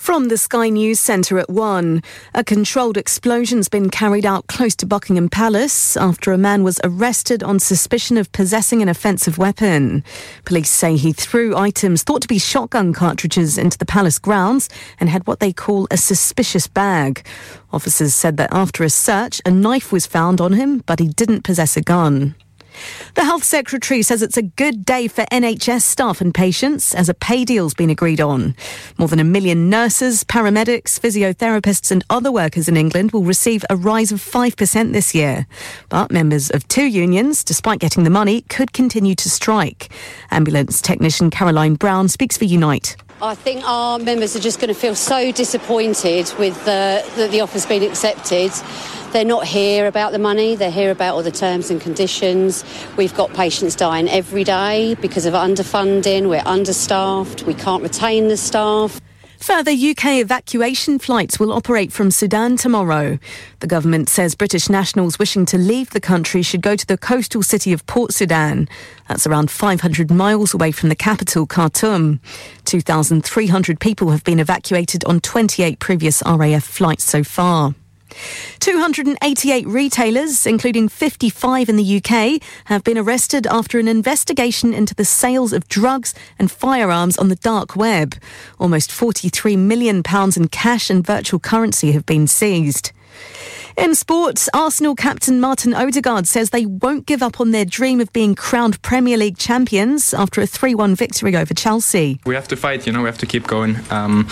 From the Sky News Centre at 1, a controlled explosion's been carried out close to Buckingham Palace after a man was arrested on suspicion of possessing an offensive weapon. Police say he threw items thought to be shotgun cartridges into the palace grounds and had what they call a suspicious bag. Officers said that after a search, a knife was found on him, but he didn't possess a gun. The Health Secretary says it's a good day for NHS staff and patients as a pay deal's been agreed on. More than a million nurses, paramedics, physiotherapists, and other workers in England will receive a rise of 5% this year. But members of two unions, despite getting the money, could continue to strike. Ambulance technician Caroline Brown speaks for Unite. I think our members are just going to feel so disappointed with uh, that the offer's been accepted. They're not here about the money, they're here about all the terms and conditions. We've got patients dying every day because of underfunding, we're understaffed, we can't retain the staff. Further UK evacuation flights will operate from Sudan tomorrow. The government says British nationals wishing to leave the country should go to the coastal city of Port Sudan. That's around 500 miles away from the capital, Khartoum. 2,300 people have been evacuated on 28 previous RAF flights so far. 288 retailers, including 55 in the UK, have been arrested after an investigation into the sales of drugs and firearms on the dark web. Almost £43 million in cash and virtual currency have been seized. In sports, Arsenal captain Martin Odegaard says they won't give up on their dream of being crowned Premier League champions after a 3 1 victory over Chelsea. We have to fight, you know, we have to keep going. Um,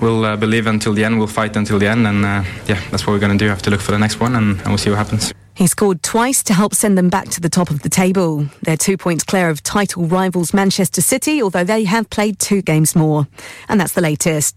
we'll uh, believe until the end, we'll fight until the end, and uh, yeah, that's what we're going to do. Have to look for the next one, and, and we'll see what happens. He scored twice to help send them back to the top of the table. They're two points clear of title rivals Manchester City, although they have played two games more. And that's the latest.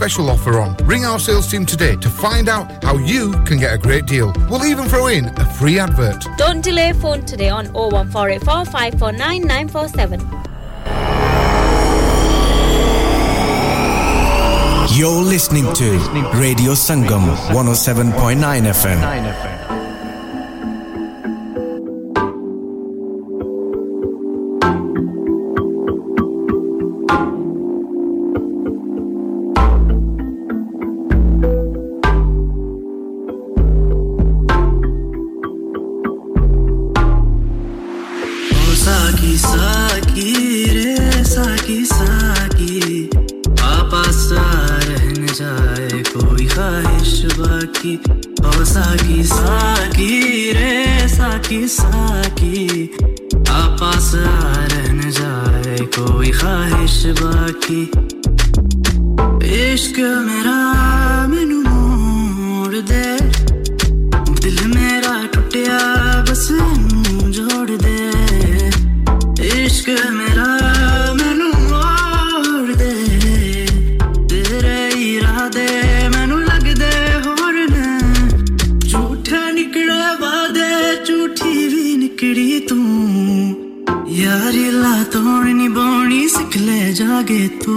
special offer on. Ring our sales team today to find out how you can get a great deal. We'll even throw in a free advert. Don't delay phone today on 01484 549 947. You're listening to Radio Sangam 107.9 FM. बाकी ओ साकी साकी रे, साकी साकी। आपास रहन जाए, कोई ख्वाहिश बाकी। इश्क मेरा लागे तो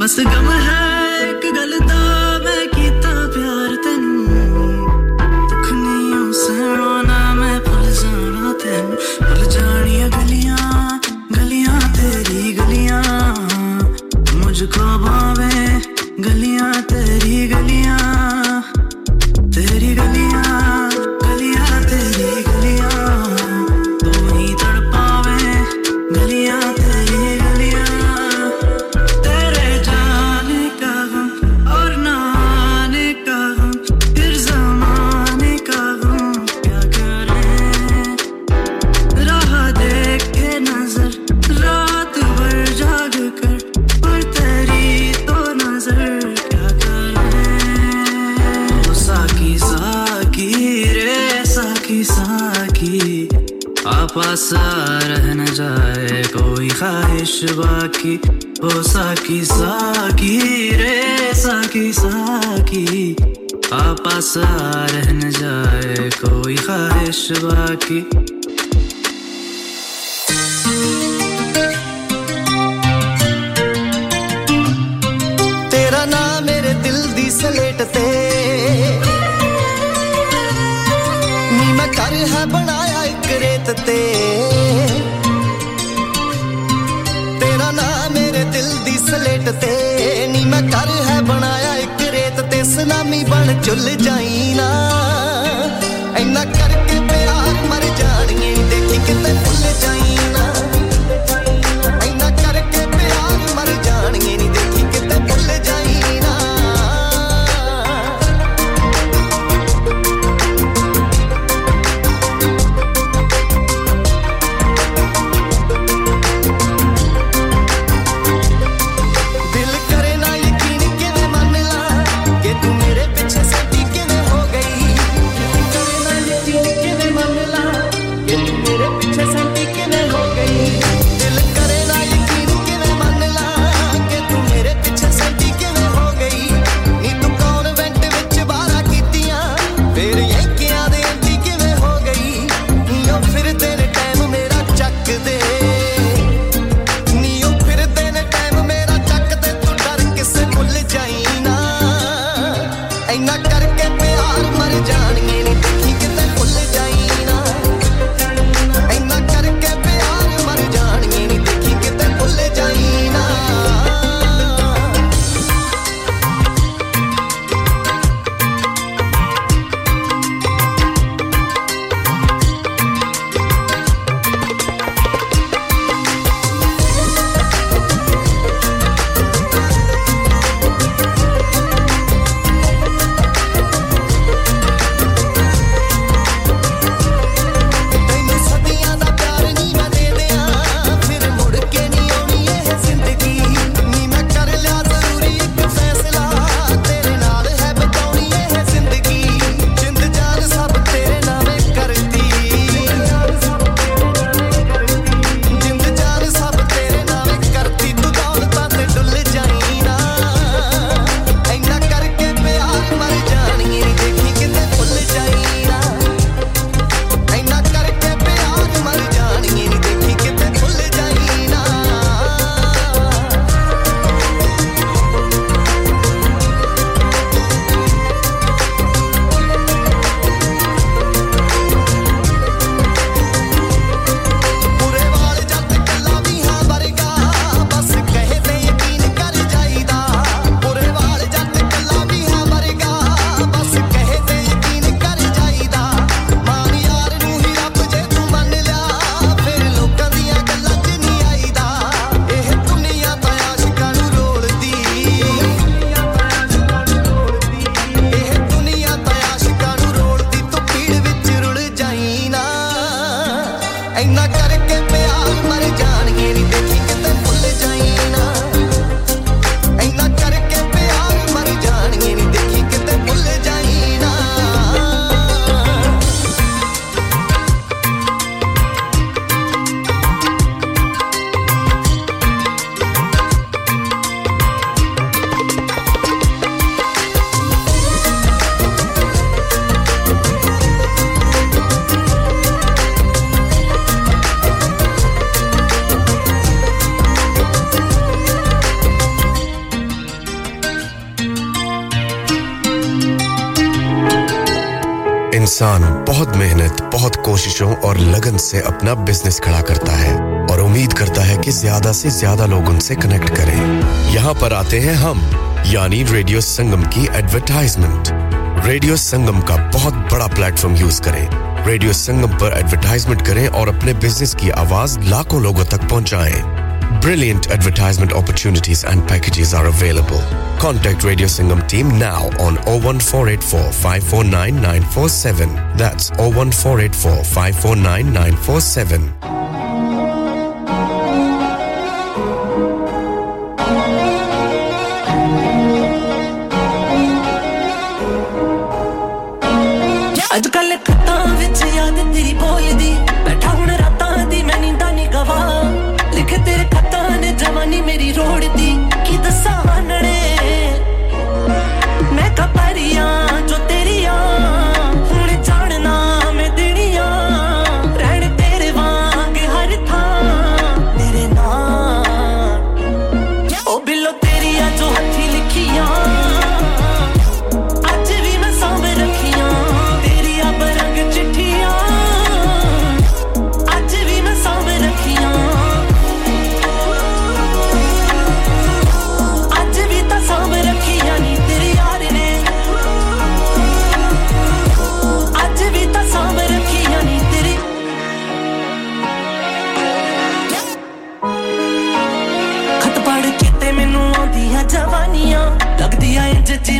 बस गम है इंसान बहुत मेहनत, बहुत कोशिशों और लगन से अपना बिज़नेस खड़ा करता है और उम्मीद करता है कि ज़्यादा से ज़्यादा लोग उनसे कनेक्ट करें। यहाँ पर आते हैं हम, यानी रेडियो संगम की एडवरटाइजमेंट रेडियो संगम का बहुत बड़ा प्लेटफॉर्म यूज़ करें। रेडियो संगम पर एडवर्टाइजमेंट करें और अपने बिज़नेस की आवाज़ लाखों लोगों तक पहुँचाए। Brilliant advertisement opportunities and packages are available. Contact Radio Sangam team now on 01484 549 947. That's 01484 549 947.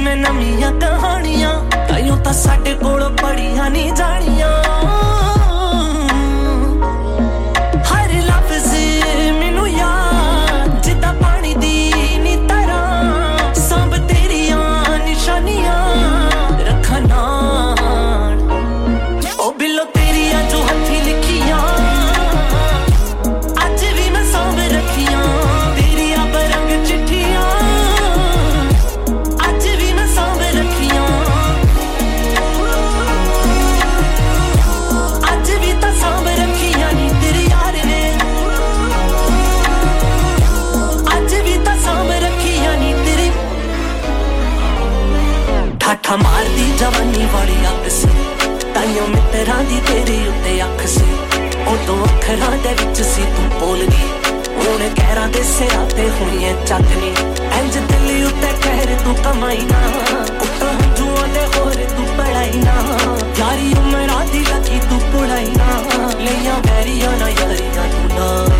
ਜਿਵੇਂ ਨਵੀਆਂ ਕਹਾਣੀਆਂ। ਤਾਈਓ ਤਾਂ ਸਾਡੇ ਕੋਲ ਪੜੀਆਂ ਨਹੀਂ ਜਾਣੀਆਂ। ਵਿੱਚ ਸੀ ਤੂੰ ਬੋਲਦੀ ਹੁਣ ਕਹਿਰਾਂ ਦੇ ਸਿਰਾਂ ਤੇ ਹੋਈਏ ਚੱਕਨੀ ਇੰਜ ਦਿਲ ਉੱਤੇ ਕਹਿਰ ਤੂੰ ਕਮਾਈ ਨਾ। ਉੱਤਾਂ ਹੰਝੂਆਂ ਦੇ ਹੋਰ ਤੂੰ ਪੜਾਈ ਨਾ। ਯਾਰੀ ਉਮਰਾਂ ਦੀ ਲੱਗੀ ਤੂੰ ਪੁੜਾਈ ਨਾ। ਲਈਆਂ ਵੈਰੀਆਂ ਨਾ ਯਾਰੀਆਂ ਤੂੰ ਨਾ।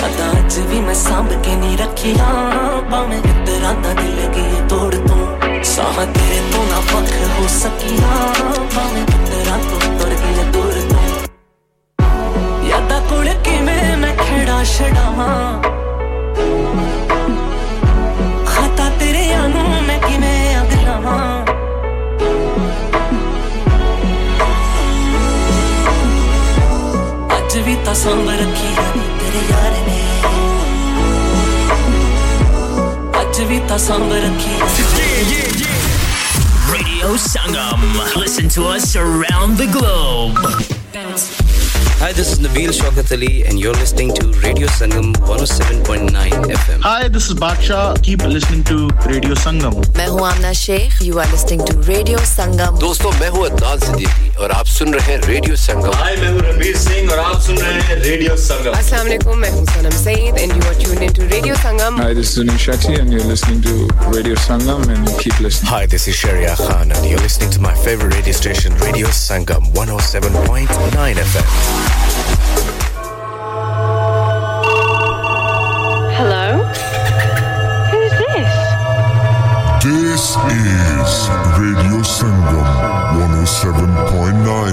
ਯਾਦਾਂ ਅੱਜ ਵੀ ਮੈਂ ਸਾਂਭ ਕੇ ਨਹੀਂ ਰੱਖੀਆਂ ਭਾਵੇਂ ਮਿੱਤਰਾਂ ਦਾ ਦਿਲ ਕੀ ਤੋੜ ਤੂੰ। ਸਾਹ ਤੇਰੇ ਤੋਂ ਨਾ ਵੱਖ ਹੋ ਸਕੀਆਂ ਭਾਵੇਂ ਮਿੱਤਰਾਂ ਤੋਂ ਤੁਰ ਗਈ ਦੂਰ ਮੈਂ ਖੜਾ ਛਡਾਵਾਂ ਖਾਤਾ ਤੇਰੇ ਨੂੰ ਮੈਂ ਕਿਵੇਂ ਅਗਲਾਵਾਂ ਅੱਜ ਵੀ ਤਾਂ ਸੰਭ ਰੱਖੀ ਹੈ ਨੀ ਤੇਰੇ ਯਾਰ ਨੇ ਅੱਜ ਵੀ ਤਾਂ ਸੰਭ ਰੱਖੀ ਹੈ Radio Sangam. Listen to us around the globe. Hi, this is Nabil Shaukat Ali, and you're listening to Radio Sangam 107.9 FM. Hi, this is Baksha. Keep listening to Radio Sangam. मैं हूँ आमना Sheikh you are listening to radio संगम दोस्तों मैं हूँ अदनान सिद्दीकी और आप सुन रहे हैं radio Sangam हाय मैं हूँ रणवीर सिंह और आप सुन रहे हैं रेडियो संगम अस्सलाम वालेकुम मैं हूँ सनम Saeed and you are tuned into radio Sangam Hi, this is Zunin Shetty, and you're listening to Radio Sangam, and keep listening. Hi, this is Sharia Khan, and you're listening to my favorite radio station, Radio Sangam 107.9 FM. 107.9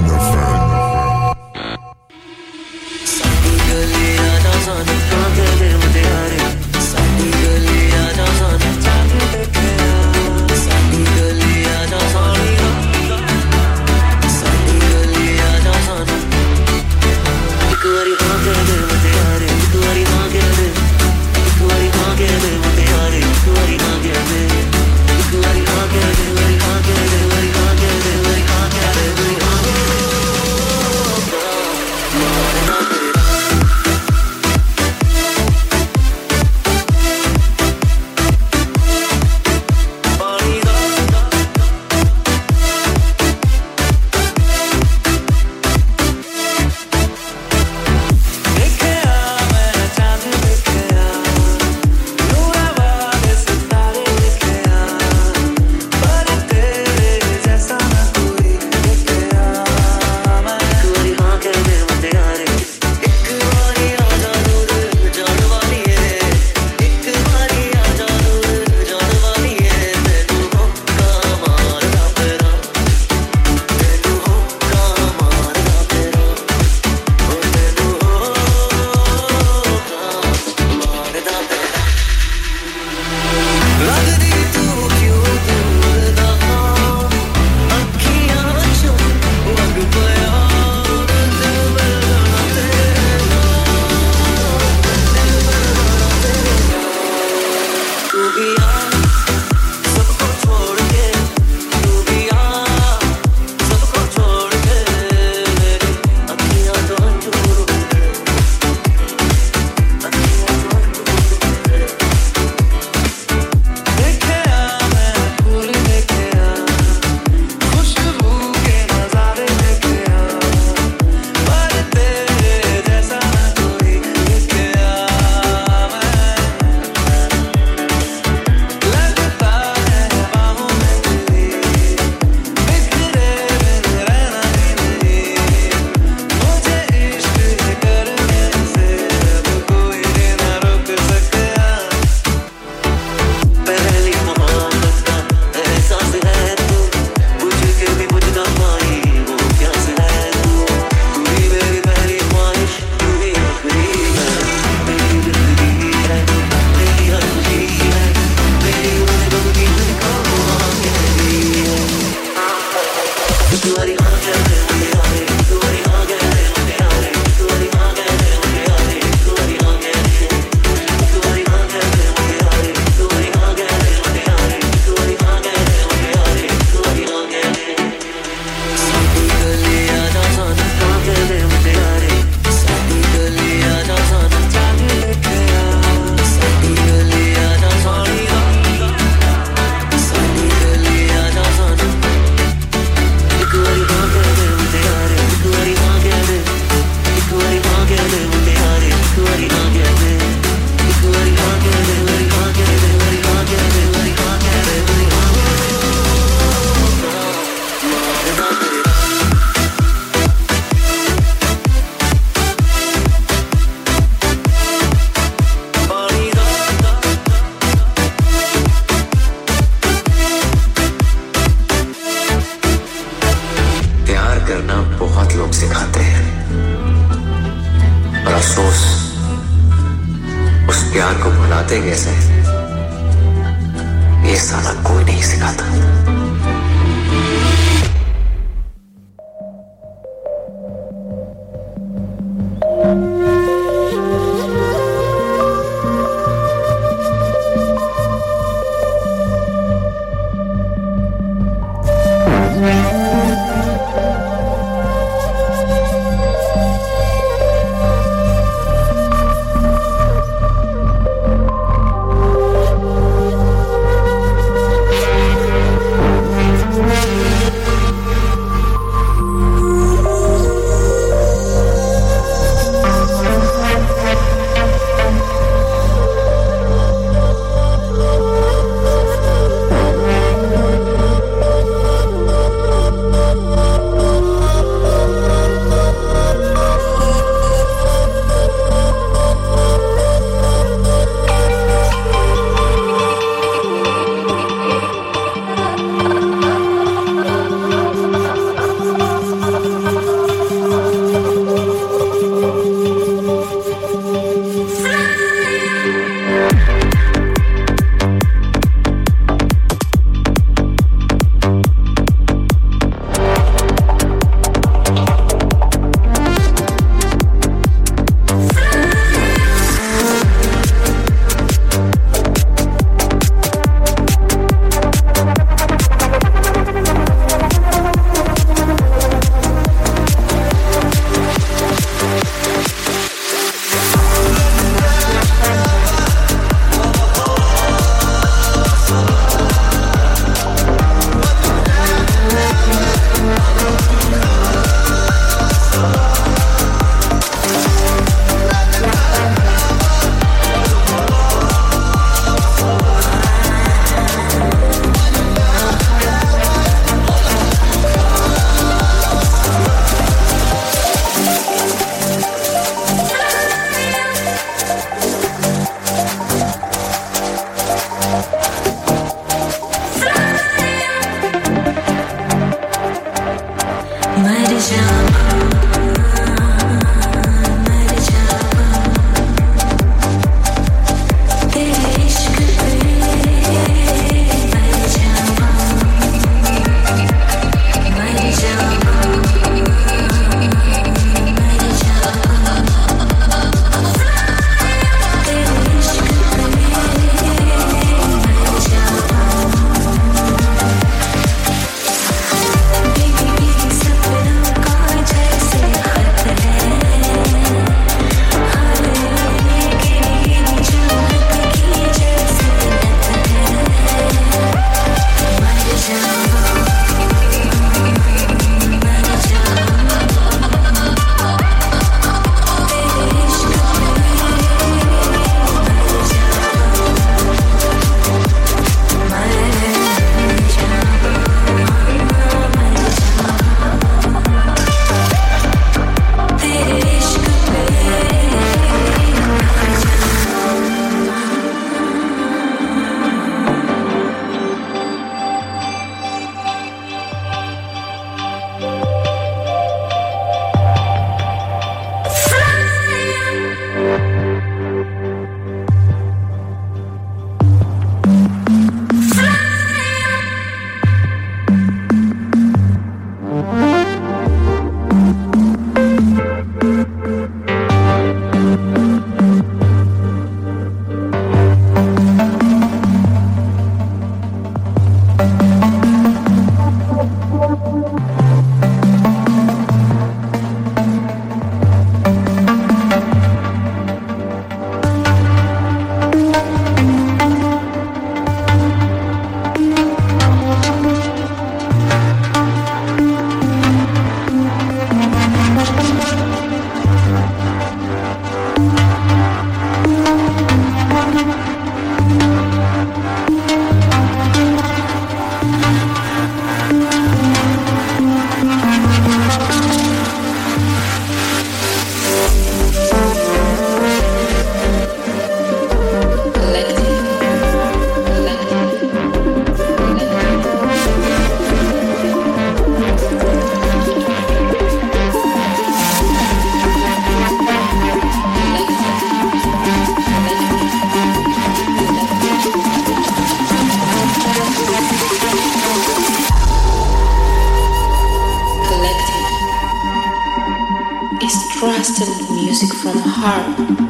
from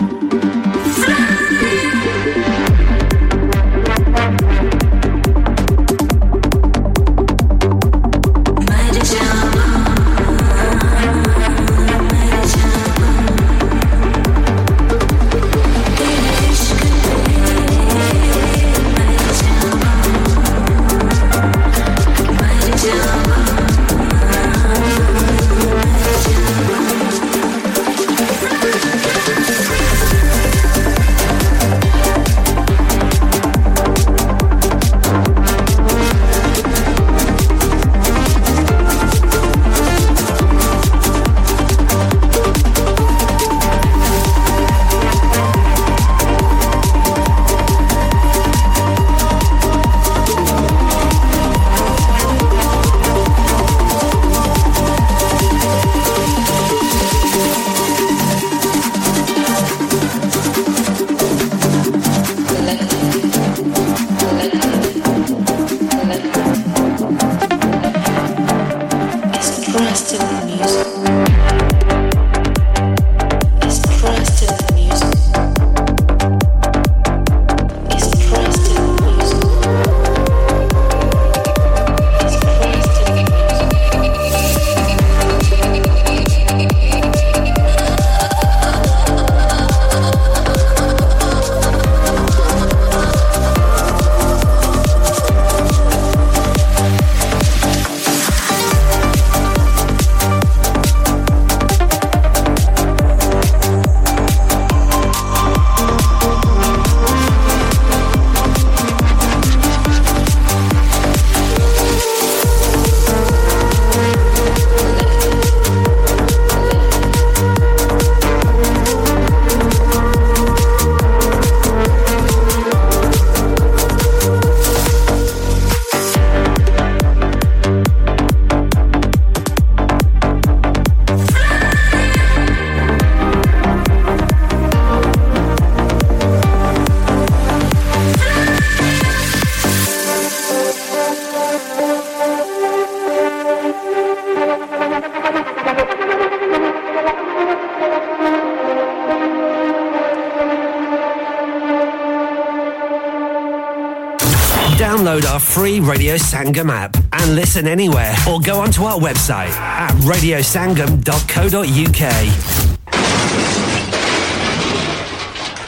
Radio Sangam app and listen anywhere or go onto our website at radiosangam.co.uk.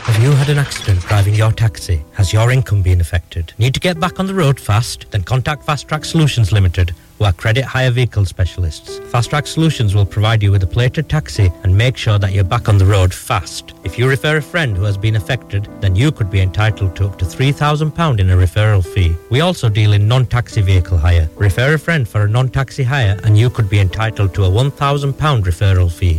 Have you had an accident driving your taxi? Has your income been affected? Need to get back on the road fast? Then contact Fast Track Solutions Limited, who are credit hire vehicle specialists. Fast Track Solutions will provide you with a plated taxi and make sure that you're back on the road fast. If you refer a friend who has been affected, then you could be entitled to up to £3,000 in a referral fee. We also deal in non-taxi vehicle hire. Refer a friend for a non-taxi hire and you could be entitled to a £1,000 referral fee.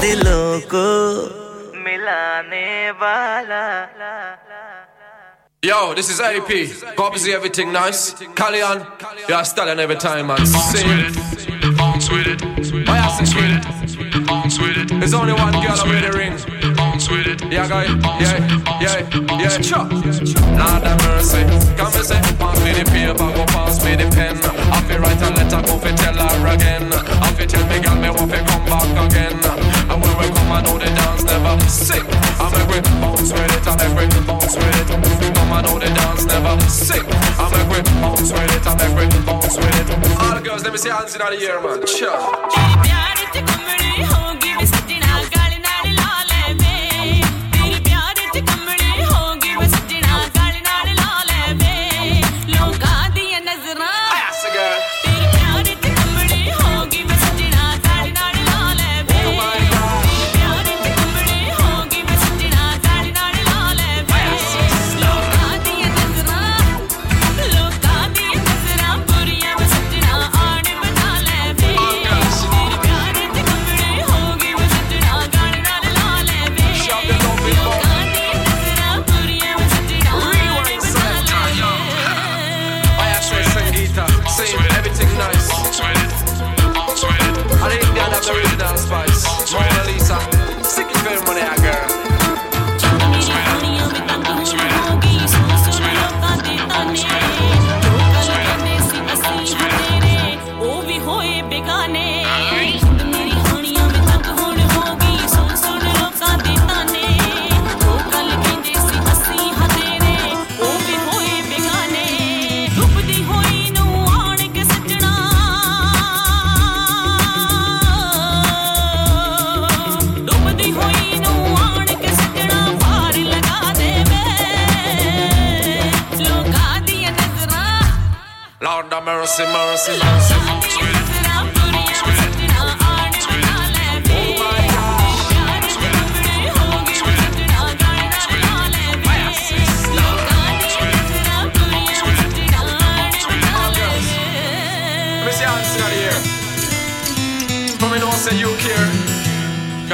दिलों को मिलाने वाला Yo, this is AP. Bob, is everything nice? Callion, you're stalling every time, man. Bounce with it. Bounce with it. Why I say with it? Bounce with it. There's only one girl over the ring. Bounce with it. Yeah, guy. Yeah, yeah, yeah. Sure. Lord have mercy. Come and say, pass me the paper, go pass me the pen. I feel write a letter, go fi tell her again. I feel tell me, girl, me want fi come back again. I know the dance never sick. I make we bounce with it, I make we bounce with it. Come come know the dance never sing. I make we bounce with it, I make we bounce with it. All the girls, let me see hands in the air, man. Sure. Mercy, mercy, mercy.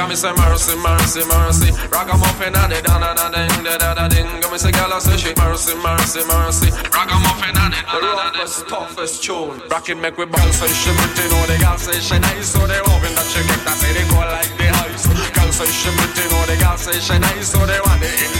Got me say mercy, mercy, mercy. Ragamuffin and the da da da ding da da da ding. Got me say gyal say she mercy, mercy, mercy. Ragamuffin and the da da da ding. toughest tune. Rockin' make we bounce and shimmy. You know the gyal say she nice, so they loving that she get that they go like the ice. Gyal say shimmy. You know the gyal say she nice, so they want the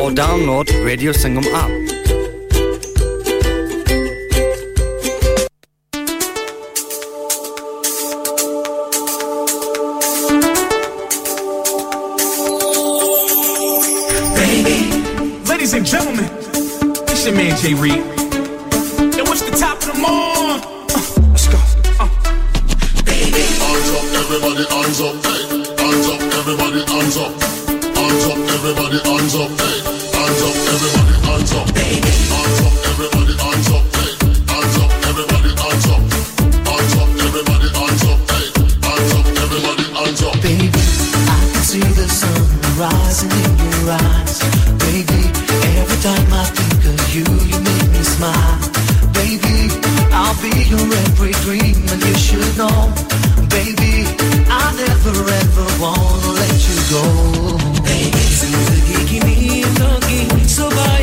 or download Radio Sangam app. Ladies and gentlemen, it's your man Jay Reed. And what's the top of the morning? Uh, let's go. Uh. Baby, hands up, everybody, hands up, hey. Hands up, everybody, hands up. Hands up, everybody, hands up, hey. Hands up, everybody, hands up. Baby, hands up, everybody, hands up, hey. Hands up, everybody, hands up. Hands up, everybody, hands up, hey. Hands up, everybody, hands up. Baby, I can see the sun rising in your eyes. Baby, every time I think of you, you make me smile. Baby, I'll be your every dream, and you should know. Baby, I never ever wanna let you go Baby, जिंदगी की नींदों की सुबह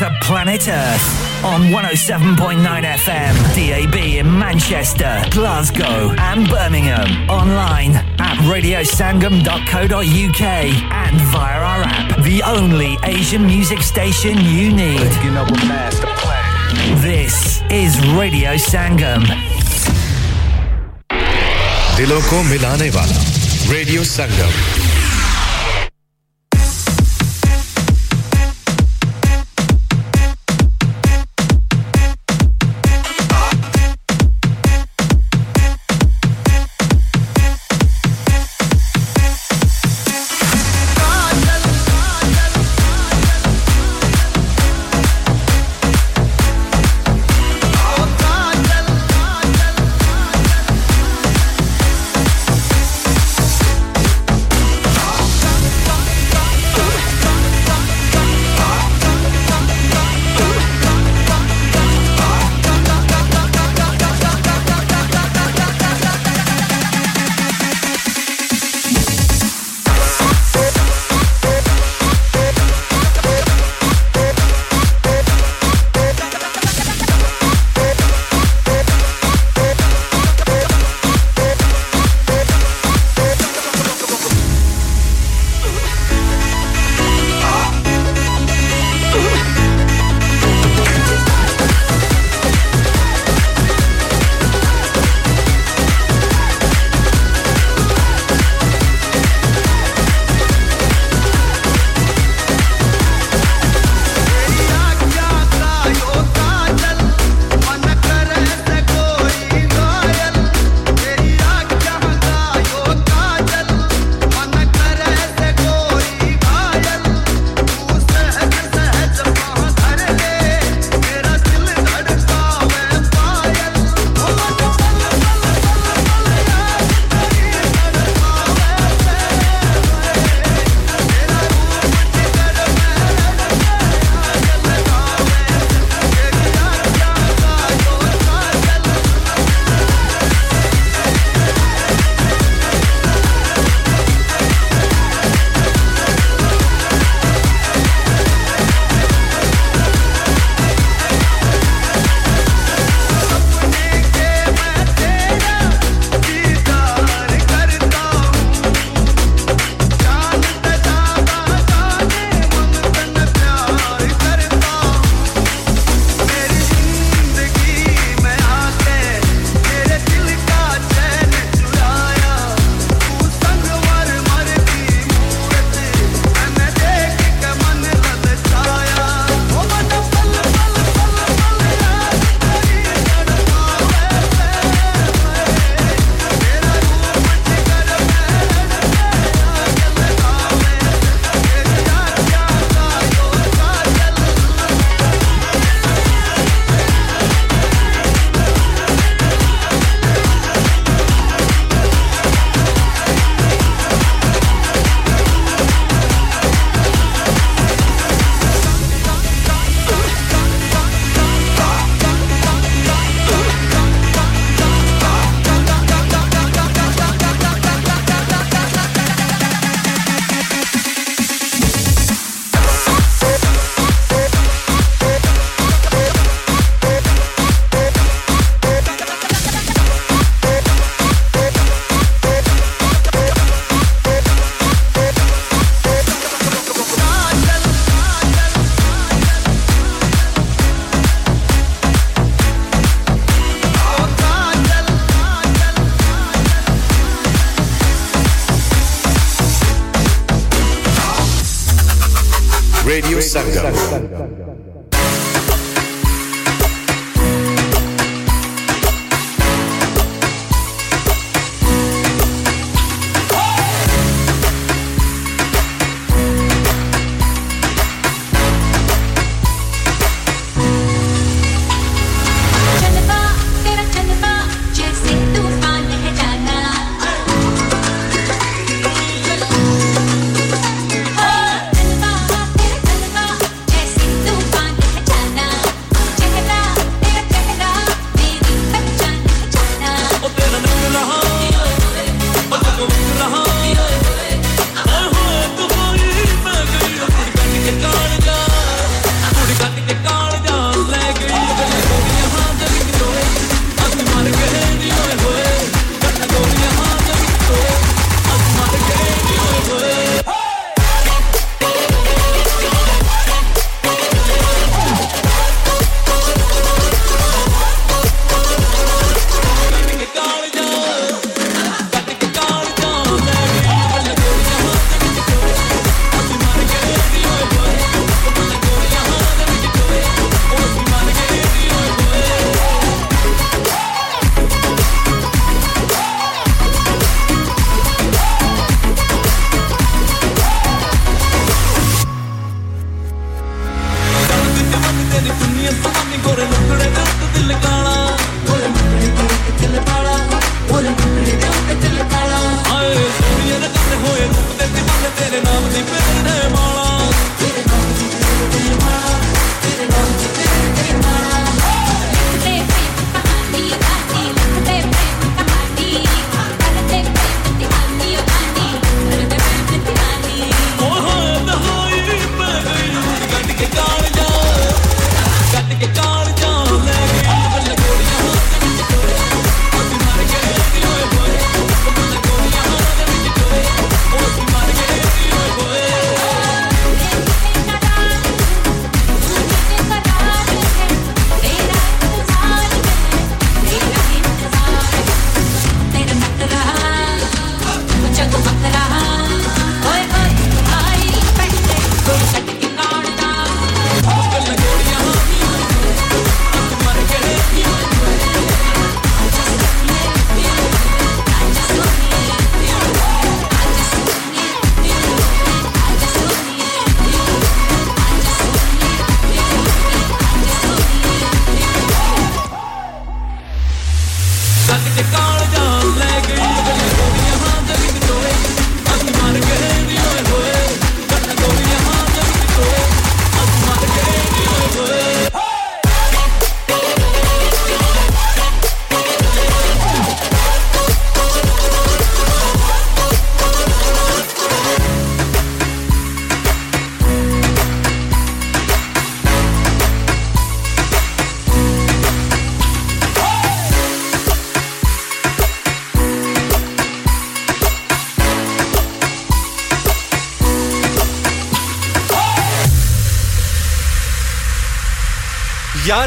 to planet Earth on 107.9 FM, DAB in Manchester, Glasgow, and Birmingham. Online at radiosangam.co.uk and via our app, the only Asian music station you need. This is Radio Sangam. दिलों को मिलाने वाला radio संगम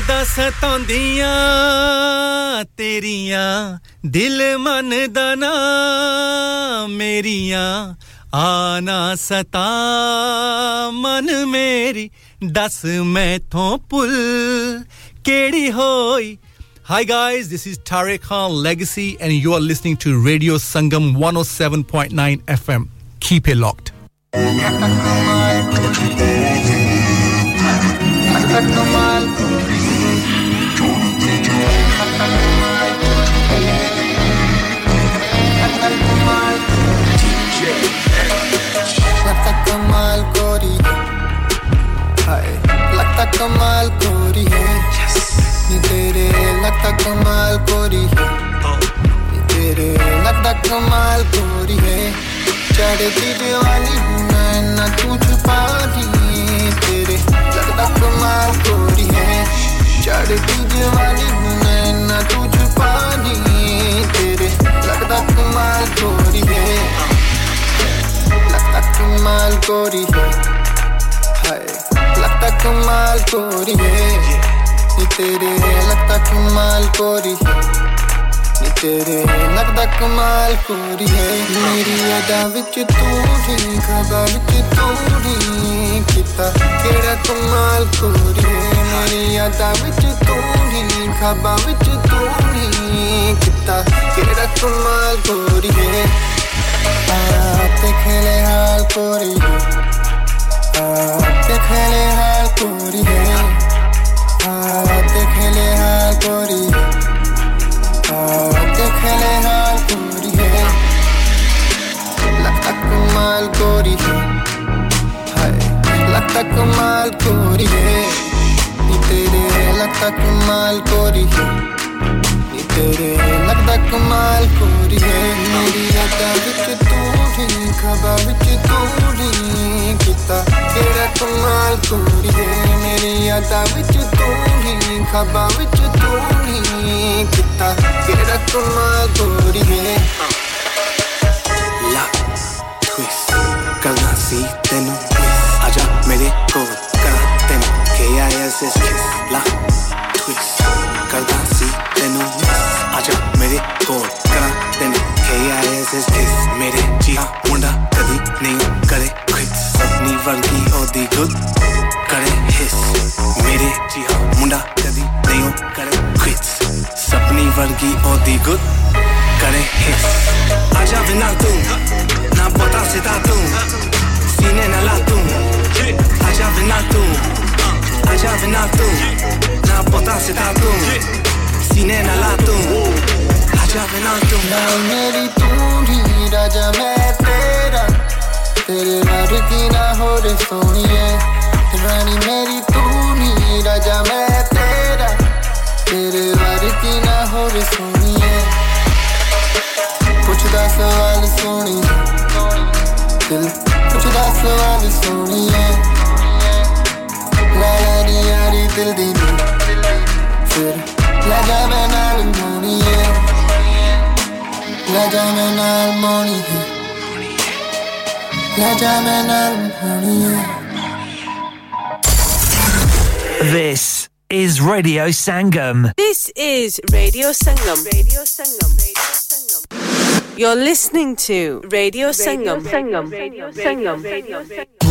ਯਾਦਾਂ ਸਤਾਉਂਦੀਆਂ ਤੇਰੀਆਂ ਦਿਲ ਮਨ ਦਾ ਨਾ ਮੇਰੀਆਂ ਆਨਾ ਸਤਾ ਮਨ ਮੇਰੀ ਦੱਸ ਮੈਥੋਂ ਪੁੱਲ ਕਿਹੜੀ ਹੋਈ Hi guys, this is Tariq Khan Legacy and you are listening to Radio Sangam 107.9 FM. Keep it locked. कमाल कोरी हाय लगता कमाल कोरी है। नी तेरे लगता कमाल कोरी है। नी तेरे लगता कमाल कोरी है। चढ़ती जवानी मैं ना तू छुपा दी तेरे लगता कमाल कोरी है। चढ़ती जवानी मैं ना तू छुपा दी तेरे लगता कमाल है। ਕਮਾਲ ਕੋਰੀ ਹੈ ਹਾਏ ਲੱਗਦਾ ਕਮਾਲ ਕੋਰੀ ਹੈ ਨੀ ਤੇਰੇ ਲੱਗਦਾ ਕਮਾਲ ਕੋਰੀ ਹੈ ਨੀ ਤੇਰੇ ਲੱਗਦਾ ਕਮਾਲ ਕੋਰੀ ਹੈ ਮੇਰੀ ਅਦਾ ਵਿੱਚ ਤੂੰ ਹੀ ਖਬਰ ਵਿੱਚ ਤੂੰ ਹੀ ਕੀਤਾ ਕਿਹੜਾ ਕਮਾਲ ਕੋਰੀ ਹੈ ਮੇਰੀ ਅਦਾ ਵਿੱਚ ਤੂੰ ਹੀ ਖਬਰ ਵਿੱਚ ਤੂੰ ਹੀ ਕੀਤਾ ਕਿਹੜਾ ਕਮਾਲ ਕੋਰੀ ਹੈ ਆ के खेले हाल तोरी के हाँ, खेले हाल तोरी के हाँ, खेले हाल तोरी के हाँ, खेले हाल तोरी लगता कमाल गोरी है। लगता कमाल गोरी है। तेरे लगता कमाल गोरी है। तेरे लगता कमाल झूठी खबर च दूरी कीता केड़ा कमाल कुड़िए मेरी अदा विच तू ही खबर विच तू ही कीता केड़ा कमाल कुड़िए ला ट्विस्ट करना सी तेनू आजा मेरे को कर तेनू मेरे को Kiss मेरे जी हाँ मुंडा कदी नहीं करे quit सपनी वर्गी ओदी गुड करे हिस मेरे जी हाँ मुंडा कदी नहीं करे quit सपनी वर्गी ओदी गुड करे हिस आजा बिना तू ना पता सिता तू सीने न ला तू आजा बिना तू आजा बिना तू ना पता सिता तू सीने न ला तू ਜਾਵੇ ਨਾ ਤੂੰ ਨਾ ਮੇਰੀ ਤੂੰ ਹੀ ਰਾਜਾ ਮੈਂ ਤੇਰਾ। ਤੇਰੇ ਵਰਗੀ ਨਾ ਹੋਰ ਸੋਹਣੀਏ। ਰਾਣੀ ਮੇਰੀ ਤੂੰ ਹੀ ਰਾਜਾ ਮੈਂ ਤੇਰਾ। ਤੇਰੇ ਵਰਗੀ ਨਾ ਹੋਰ ਸੋਹਣੀਏ। ਪੁੱਛਦਾ ਸਵਾਲ ਸੋਹਣੀ ਦਿਲ ਪੁੱਛਦਾ ਸਵਾਲ ਸੋਹਣੀਏ ਲਾ ਲਾ ਦੀ ਯਾਰੀ ਦਿਲ ਦੀ ਨੀ ਫਿਰ ਲਗਾ ਮੈਂ ਨਾਲ ਮੋਣੀਏ La llama en armonía. La llama en armonía. This is Radio Sangam. This is Radio Sangam. Radio Sangam. Radio Sangam. You're listening to Radio Sangam. Radio Sangam. Radio Sangam. Radio Sangam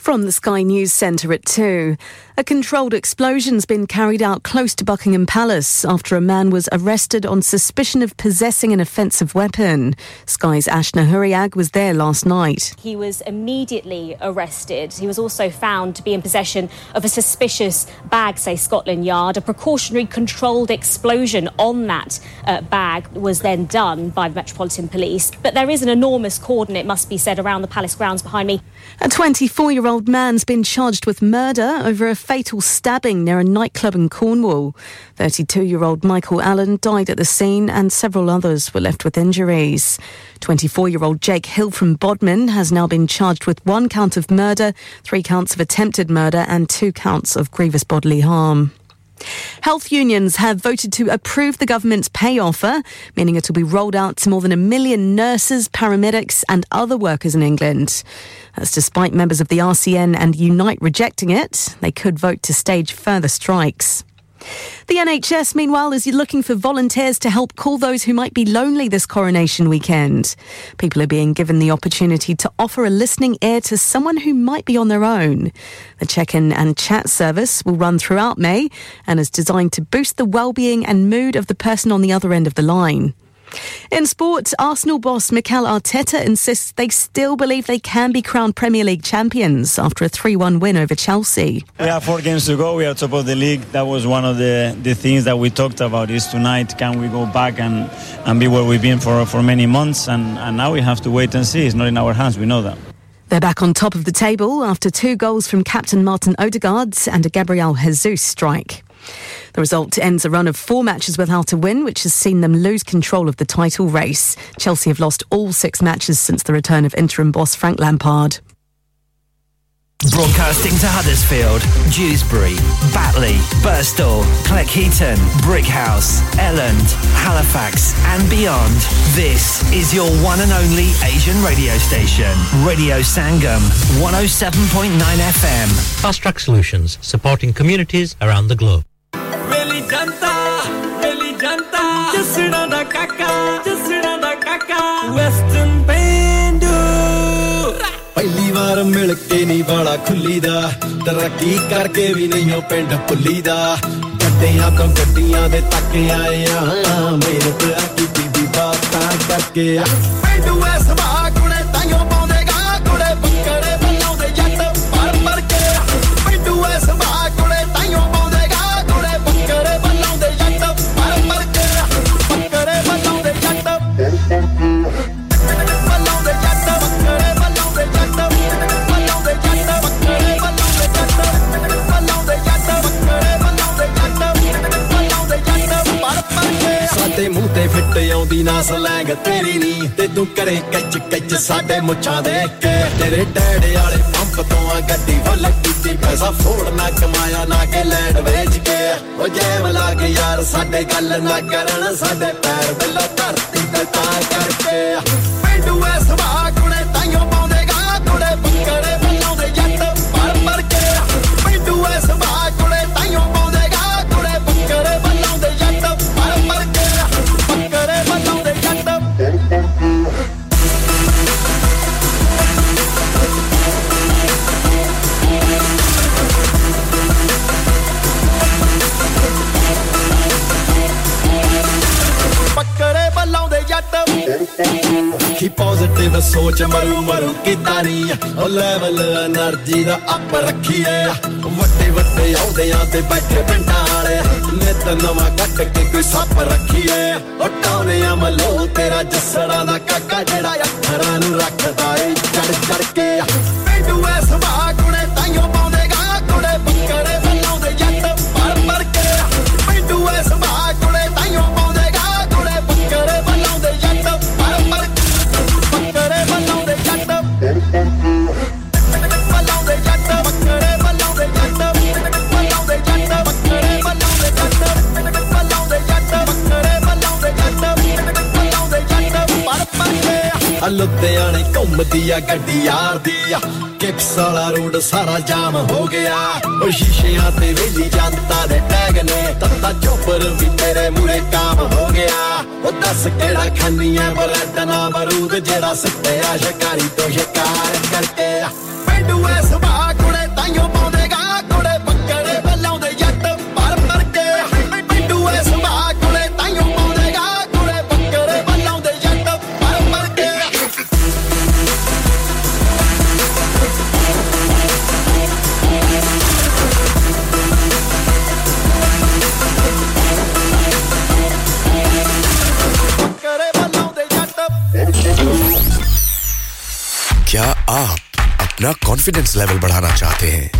From the Sky News Centre at 2. A controlled explosion's been carried out close to Buckingham Palace after a man was arrested on suspicion of possessing an offensive weapon. Sky's Ashna Hurynag was there last night. He was immediately arrested. He was also found to be in possession of a suspicious bag, say Scotland Yard. A precautionary controlled explosion on that uh, bag was then done by the Metropolitan Police. But there is an enormous cordon, it must be said, around the palace grounds behind me. A 24 year old man's been charged with murder over a fatal stabbing near a nightclub in Cornwall. 32 year old Michael Allen died at the scene and several others were left with injuries. 24 year old Jake Hill from Bodmin has now been charged with one count of murder, three counts of attempted murder, and two counts of grievous bodily harm. Health unions have voted to approve the government's pay offer, meaning it will be rolled out to more than a million nurses, paramedics, and other workers in England. That's despite members of the RCN and Unite rejecting it. They could vote to stage further strikes. The NHS, meanwhile, is looking for volunteers to help call those who might be lonely this coronation weekend. People are being given the opportunity to offer a listening ear to someone who might be on their own. The check in and chat service will run throughout May and is designed to boost the well-being and mood of the person on the other end of the line. In sport, Arsenal boss Mikel Arteta insists they still believe they can be crowned Premier League champions after a 3 1 win over Chelsea. We have four games to go. We are top of the league. That was one of the, the things that we talked about is tonight, can we go back and, and be where we've been for, for many months? And, and now we have to wait and see. It's not in our hands. We know that. They're back on top of the table after two goals from captain Martin Odegaard and a Gabriel Jesus strike. The result ends a run of four matches without a win, which has seen them lose control of the title race. Chelsea have lost all six matches since the return of interim boss Frank Lampard. Broadcasting to Huddersfield, Dewsbury, Batley, Birstall, Cleckheaton, Brighouse, Elland, Halifax, and beyond. This is your one and only Asian radio station, Radio Sangam, 107.9 FM. Fast Track Solutions, supporting communities around the globe. ਪਹਿਲੀ ਵਾਰ ਮਿਲ ਕੇ ਨਹੀਂ ਵਾਲਾ ਖੁੱਲੀ ਦਾ ਤਰੱਕੀ ਕਰਕੇ ਵੀ ਨਹੀਂ ਉਹ ਪਿੰਡ ਪੁੱਲੀ ਦਾ ਗੱਡਿਆਂ ਤੋਂ ਗੱਡੀਆਂ ਦੇ ਤੱਕ ਆਏ ਆ ਮਿਹਨਤ ਆ ਕੀਤੀ ਦੀ ਬਾਤਾਂ ਕਰਕੇ ਪਿੰਡੂ ਐ ਸਵਾ ਕੁੜੇ ਤਾਈਓ ਸਾਡੇ ਮੂੰਹ ਤੇ ਫਿੱਟ ਆਉਂਦੀ ਨਾ ਸਲੈਂਗ ਤੇਰੀ ਨੀ। ਤੇ ਤੂੰ ਕਰੇ ਕੱਚ ਕੱਚ ਸਾਡੇ ਮੁੱਛਾਂ ਦੇ ਕੇ। ਤੇਰੇ ਡੈਡੇ ਵਾਲੇ ਪੰਪ ਤੋਂ ਆ ਗੱਡੀ ਫੁੱਲ ਕੀਤੀ ਪੈਸਾ ਫੋੜ ਨਾ ਕਮਾਇਆ ਨਾ ਕੇ ਲੈਂਡ ਵੇਚ ਕੇ। ਉਹ ਜੈਮ ਲੱਗ ਯਾਰ, ਸਾਡੇ ਗੱਲ ਨਾ ਕਰਨ, ਸਾਡੇ ਪੈਰ ਬਿੱਲੋ ਧਰਤੀ ਤੇ ਤਾਂ ਕਰਕੇ। ਪਿੰਡੂ ਐ ਸਵਾ ਕੁੜੇ ਤਾਈਓ ਚ ਮਰੂ ਮਰੂ ਕੀ ਤਾਰੀ ਉਹ ਲੈਵਲ એનર્ਜੀ ਦਾ ਅੱਪ ਰੱਖੀਏ ਵੱਡੇ ਵੱਡੇ ਆਉਂਦਿਆਂ ਤੇ ਬੈਠੇ ਪਿੰਡਾਂ ਵਾਲੇ ਨਿਤ ਨਵਾਂ ਕੱਟ ਕੇ ਕੋਈ ਸੱਪ ਰੱਖੀਏ ਉਹ ਟੌਣਿਆਂ ਮਲੋ, ਤੇਰਾ ਜੱਸੜਾ ਦਾ ਕਾਕਾ ਜਿਹੜਾ ਅੱਖਰਾਂ ਨੂੰ ਰੱਖਦਾ ਏ। ਚੜ ਚੜ ਕੇ ਲੁਧਿਆਣੇ ਘੁੰਮਦੀ ਆ ਗੱਡੀ ਯਾਰ ਦੀ ਆ ਕਿਪਸ ਵਾਲਾ ਰੋਡ ਸਾਰਾ ਜਾਮ ਹੋ ਗਿਆ। ਉਹ ਸ਼ੀਸ਼ਿਆਂ ਤੇ ਵੇਲੀ ਜਨਤਾ ਦੇ ਟੈਗ ਨੇ। ਤੱਤਾ ਚੋਪਰ ਵੀ ਤੇਰੇ ਮੂਰੇ ਕਾਮ ਹੋ ਗਿਆ। ਉਹ ਦੱਸ ਕਿਹੜਾ ਖਾਨੀ ਐ ਬਲੱਡ ਨਾ ਬਰੂਦ ਜਿਹੜਾ ਸਿੱਟਿਆ ਸ਼ਿਕਾਰੀ ਤੋਂ ਸ਼ਿਕਾਰ ਕਰਕੇ। ਪਿੰਡੂ ਐ ਸਭਾ ਕੁੜੇ ਤਾਈਓ ਪਾਉਂਦੇਗਾ कॉन्फिडेंस लेवल बढ़ाना चाहते हैं।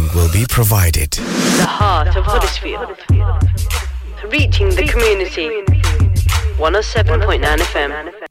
will be provided. The heart of Huddersfield. Reaching the community. 107.9 FM.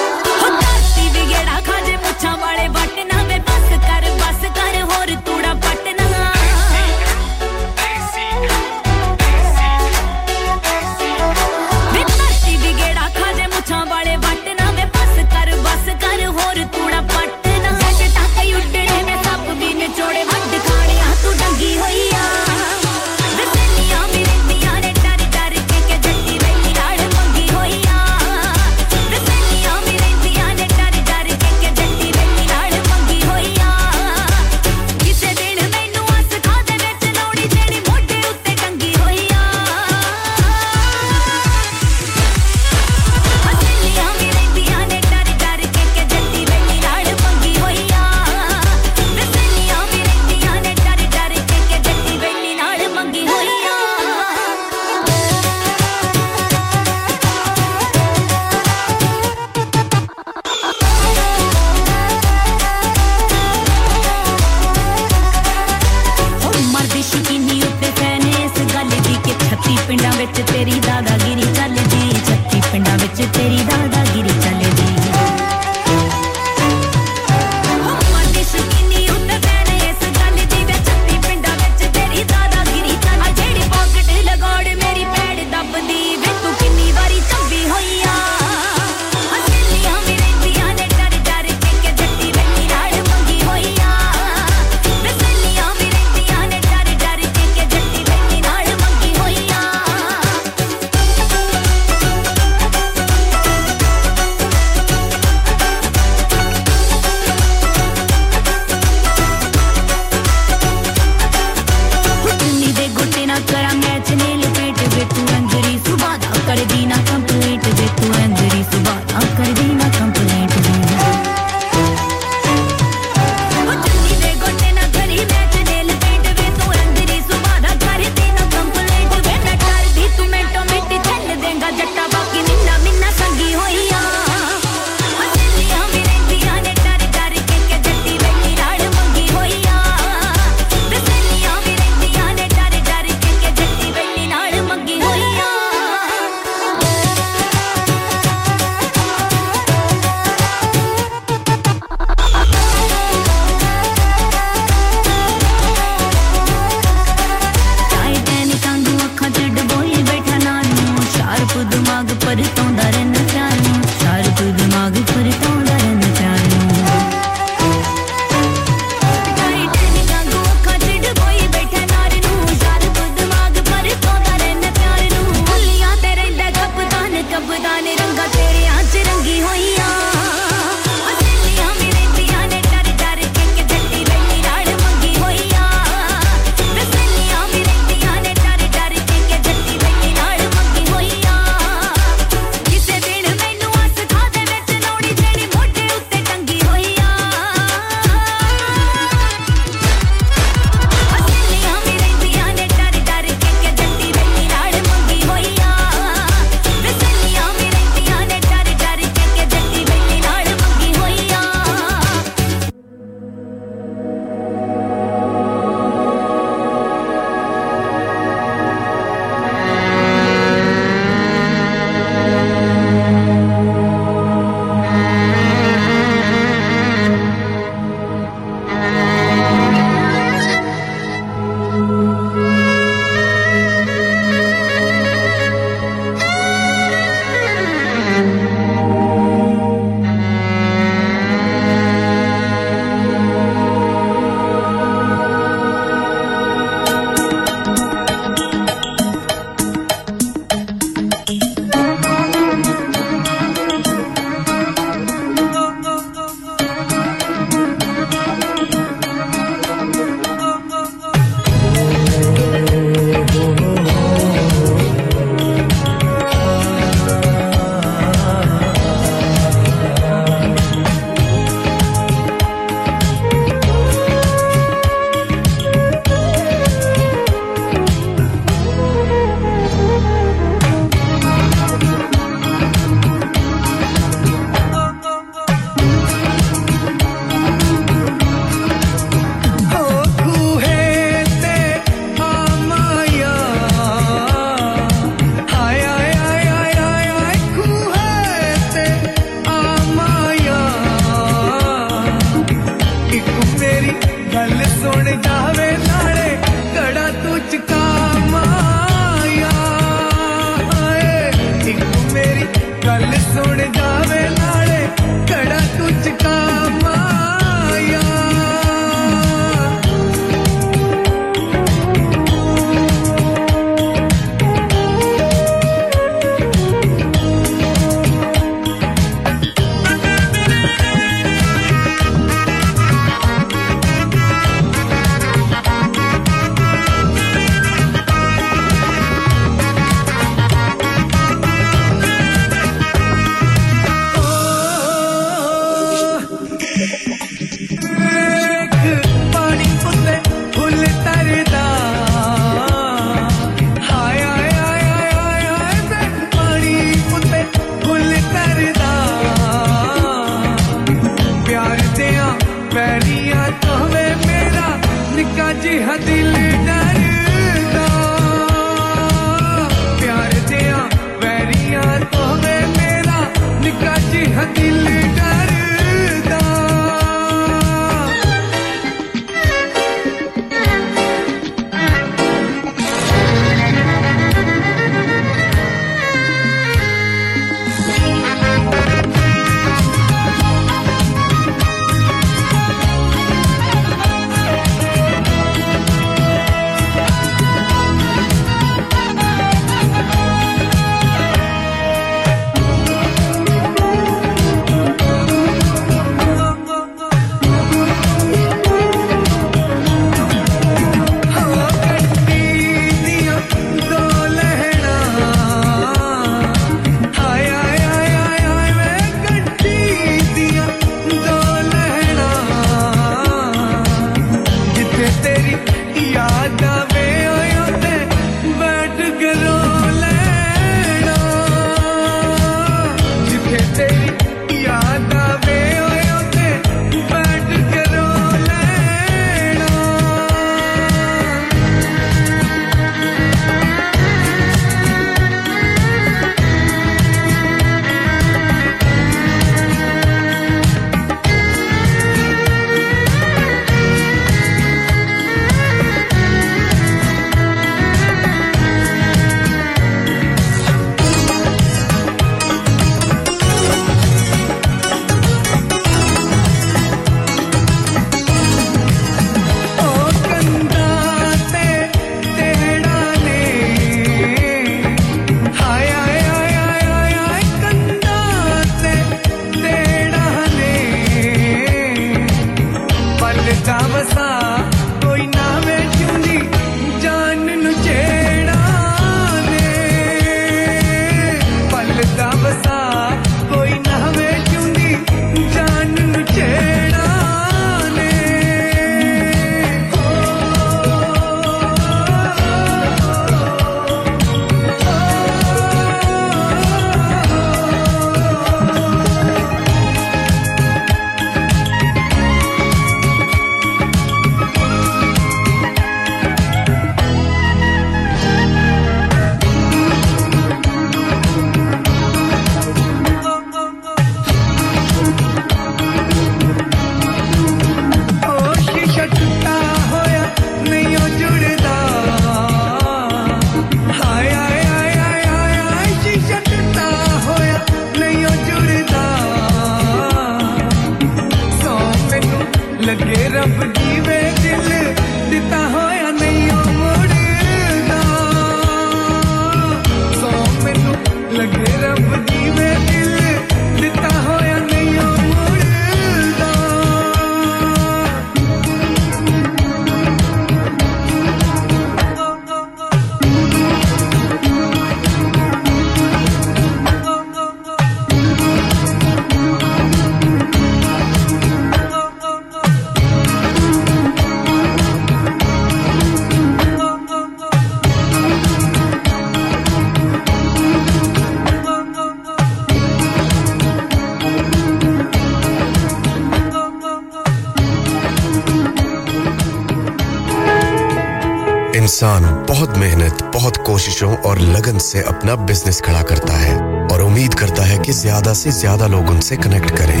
और से अपना बिज़नेस खड़ा करता है और उम्मीद करता है कि ज़्यादा से ज़्यादा लोग उनसे कनेक्ट करें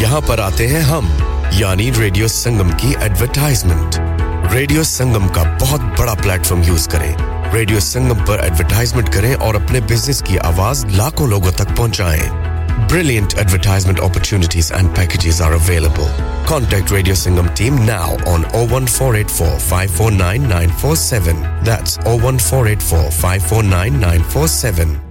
यहाँ पर आते हैं हम, यानी रेडियो संगम की एडवरटाइजमेंट रेडियो संगम का बहुत बड़ा प्लेटफॉर्म यूज़ करें रेडियो संगम पर एडवर्टाइजमेंट करें और अपने बिज़नेस की आवाज़ लाखों लोगों तक पहुंचाएँ Brilliant advertisement opportunities and packages are available. Contact Radio Singham team now on 01484 549 947. That's 01484 549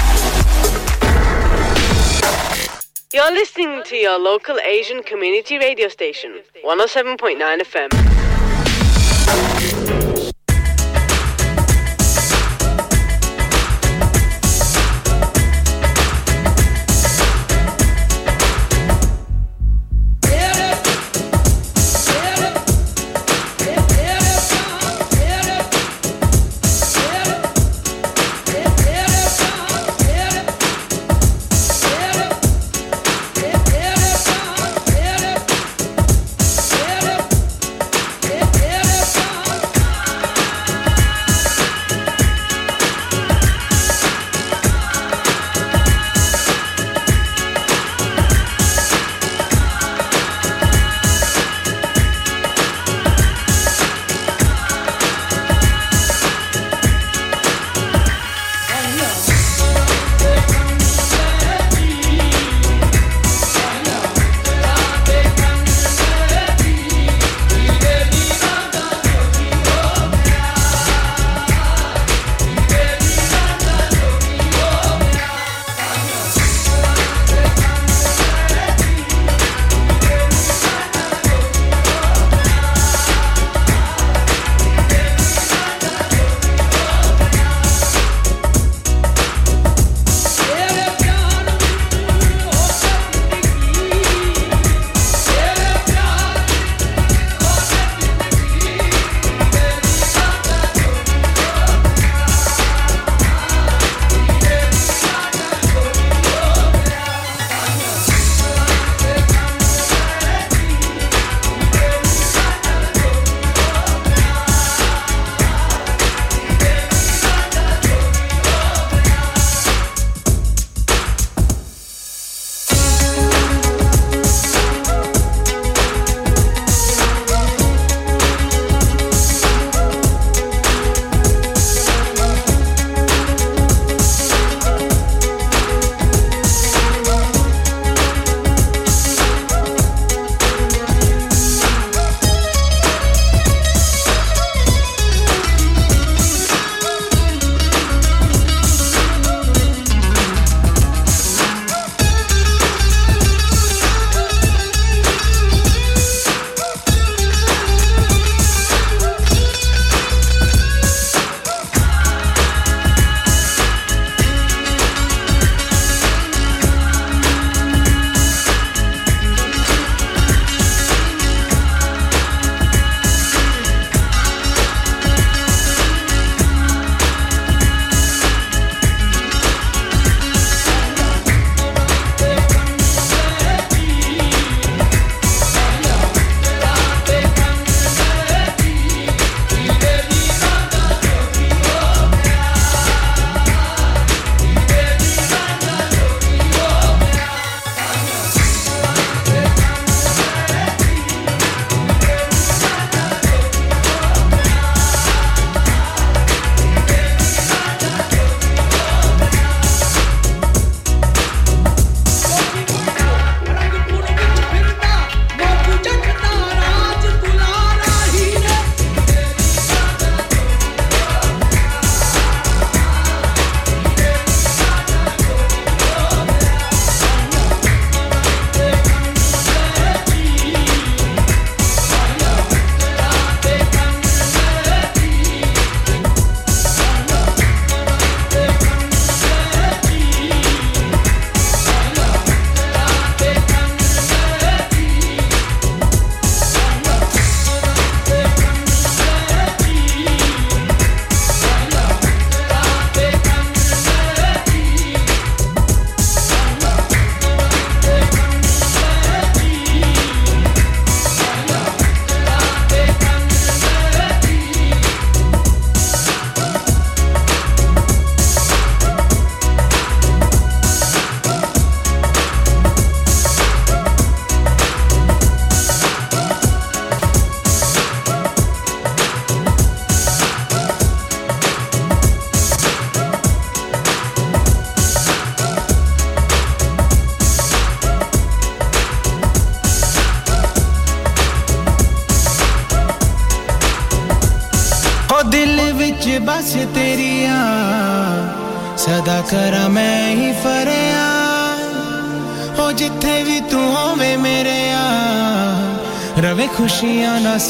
You're listening to your local Asian community radio station, 107.9 FM.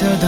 있어도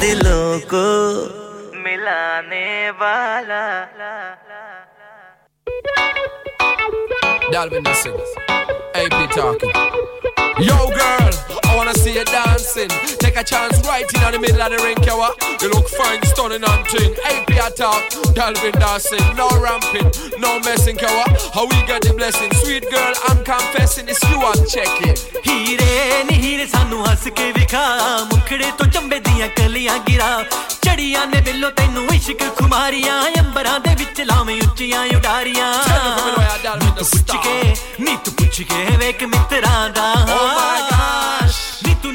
दिलों को मिलाने वाला AP talking. Yo girl, I wanna see you dancing. Take a chance right in the middle of the ring, yawa. You look fine, stunning and ting. AP attack, Delvin dancing, no ramping, no messing, kawa. How we got the blessing? Sweet girl, I'm confessing, it's you I'm checking. Heere, ni heere, sanu haske vika. Mukhre to jambe diya kaliya gira. Chadiya ne billo tainu ishik kumariya. Yambara de vich lame uchiya yudariya. Ni tu puchke, ni tu puchke, vek mitra da. Oh my gosh. నీ to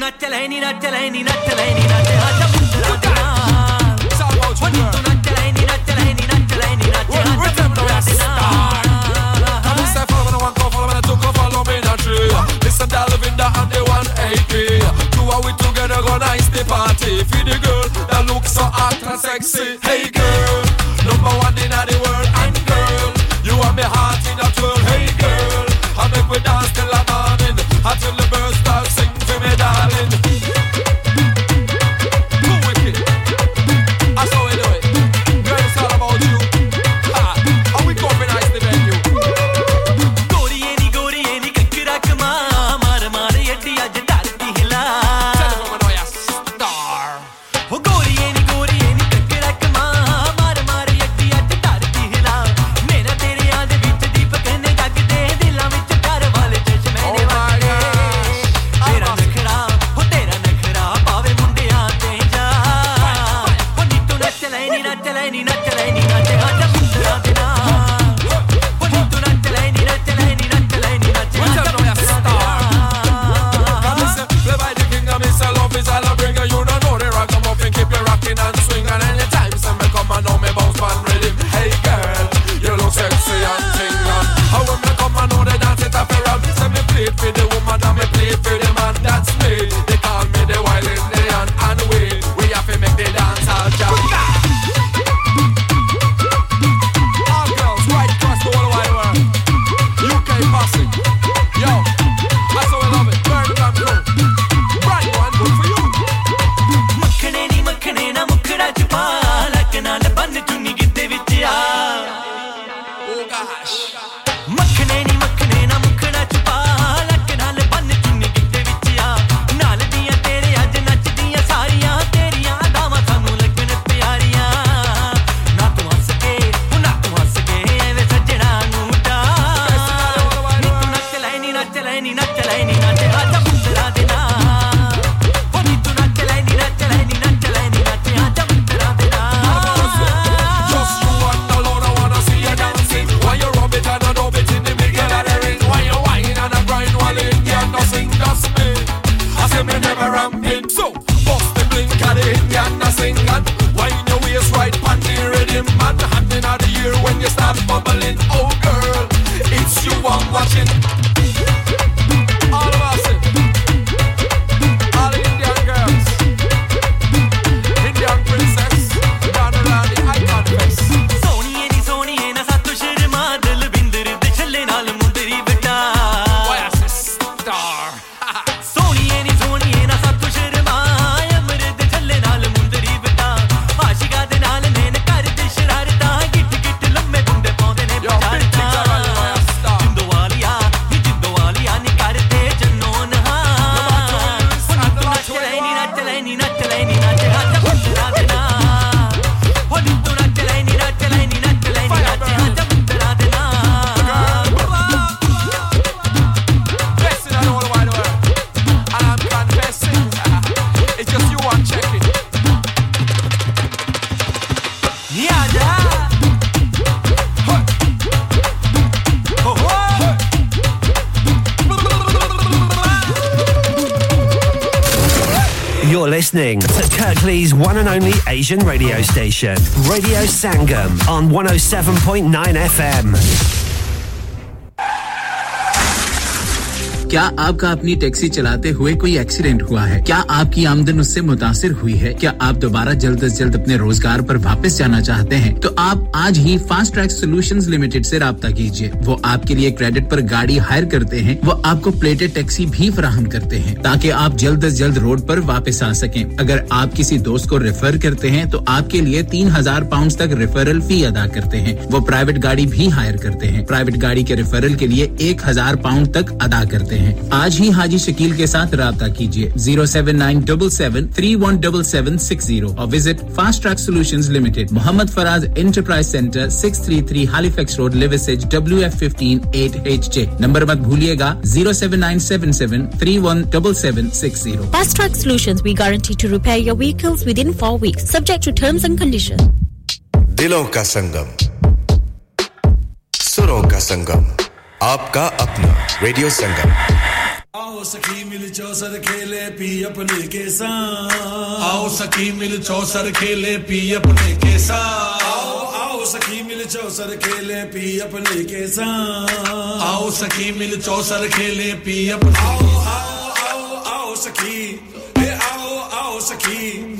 the party sexy. Hey girl. listening to Kirkley's one and only Asian radio station, Radio Sangam, on 107.9 FM. क्या आपका अपनी taxi चलाते हुए कोई accident हुआ है? क्या आपकी आमदन उससे मुतासर हुई है? क्या आप दोबारा जल्द अज जल्द अपने रोज़गार पर वापस जाना चाहते हैं? आप आज ही फास्ट ट्रैक सोल्यूशन लिमिटेड ऐसी रब्ता कीजिए। वो आपके लिए क्रेडिट आरोप गाड़ी हायर करते हैं, वो आपको प्लेटेड टैक्सी भी फराहम करते हैं, ताकि आप जल्द अज जल्द रोड आरोप वापस आ सके। अगर आप किसी दोस्त को रेफर करते हैं तो आपके लिए तीन हज़ार पाउंड तक रेफरल फ़ी अदा करते हैं। वो प्राइवेट गाड़ी भी हायर करते हैं। प्राइवेट गाड़ी के रेफरल के लिए एक हज़ार पाउंड तक अदा करते हैं। आज ही हाजी शकील के साथ रब्ता कीजिए। Zero seven nine double seven, three one double seven six zero, और visit fast track solution limited Mohammad Faraz Enterprise Center, 633 Halifax Road, Liversedge, WF15 8HJ. Number mat bhuliyega 07977317760. Fast Track Solutions, we guarantee to repair your vehicles within four weeks, subject to terms and conditions. दिलों का संगम सुरों का संगम आपका अपना radio संगम आओ सखी मिल चौसर खेले P अपने के साथ आओ सखी मिल चौसर खेले पी अपने सखी मिल चौसर खेले पी अपने के साथ। आओ सखी मिल चौसर खेले पी अपने आओ आओ आओ आओ सखी। आओ आओ सखी।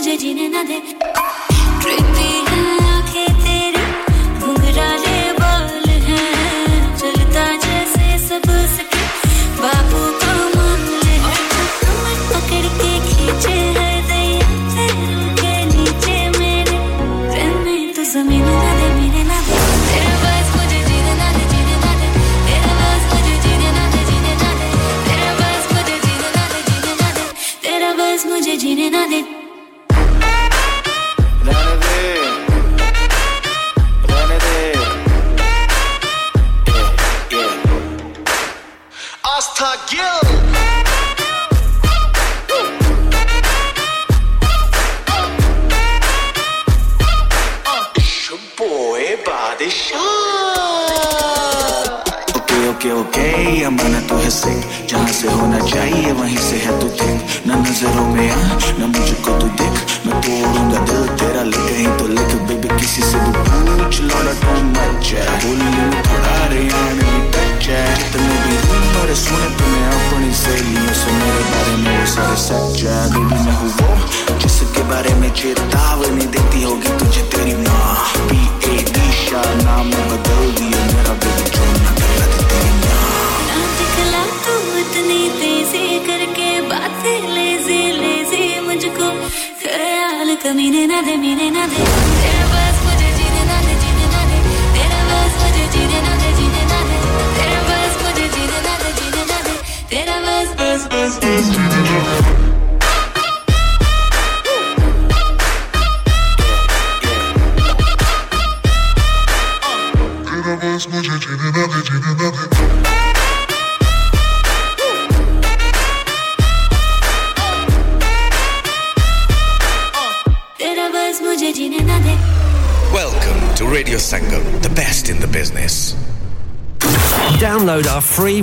मुझे जीने ना दे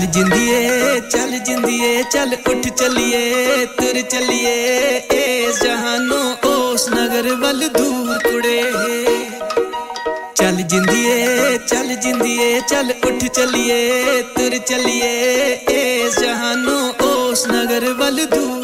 ਚੱਲ ਜਿੰਦੀਏ ਚੱਲ ਜਿੰਦੀਏ, ਚੱਲ ਉੱਠ ਚੱਲੀਏ, ਤੁਰ ਚੱਲੀਏ। ਇਸ ਜਹਾਨੋਂ ਉਸ ਨਗਰ ਵੱਲ ਦੂਰ ਤੁੜੇ ਚੱਲ ਜਿੰਦੀਏ ਚੱਲ ਜਿੰਦੀਏ, ਚੱਲ ਉੱਠ ਚੱਲੀਏ, ਤੁਰ ਚੱਲੀਏ। ਇਸ ਜਹਾਨੋਂ ਉਸ ਨਗਰ ਵੱਲ ਦੂਰ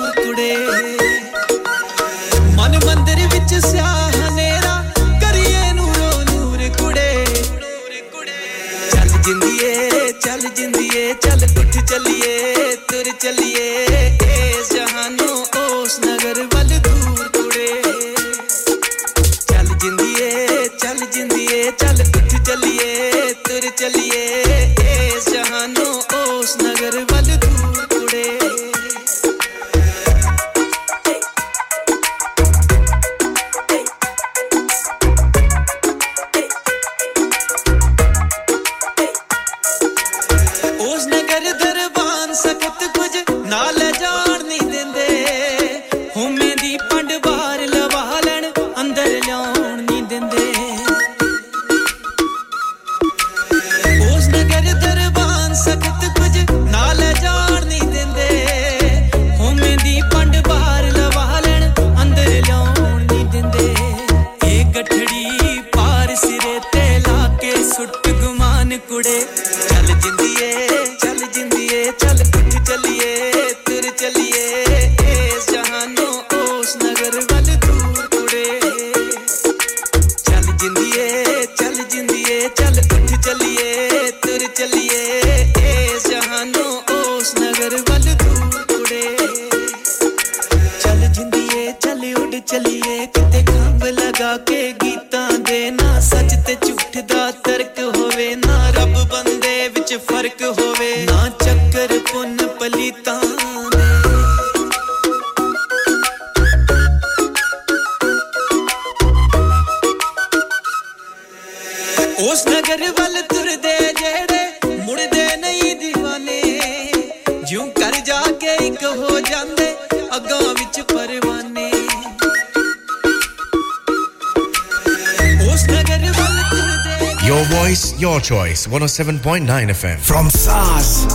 107.9 FM. From SARS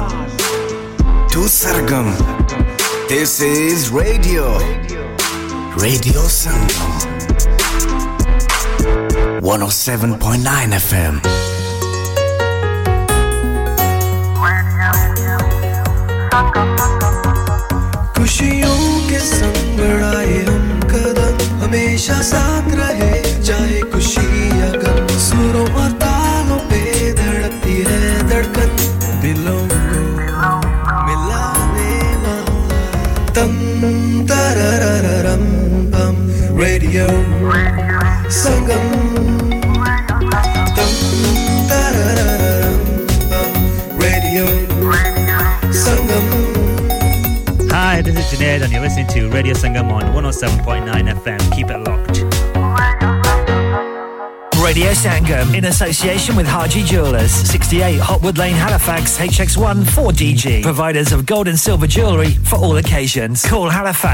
to Sargam, this is Radio. Radio Sangam. 107.9 FM. You're listening to Radio Sangam on 107.9 FM. Keep it locked. Radio Sangam in association with Haji Jewelers, 68 Hopwood Lane, Halifax, HX1 4DG. Providers of gold and silver jewellery for all occasions. Call Halifax.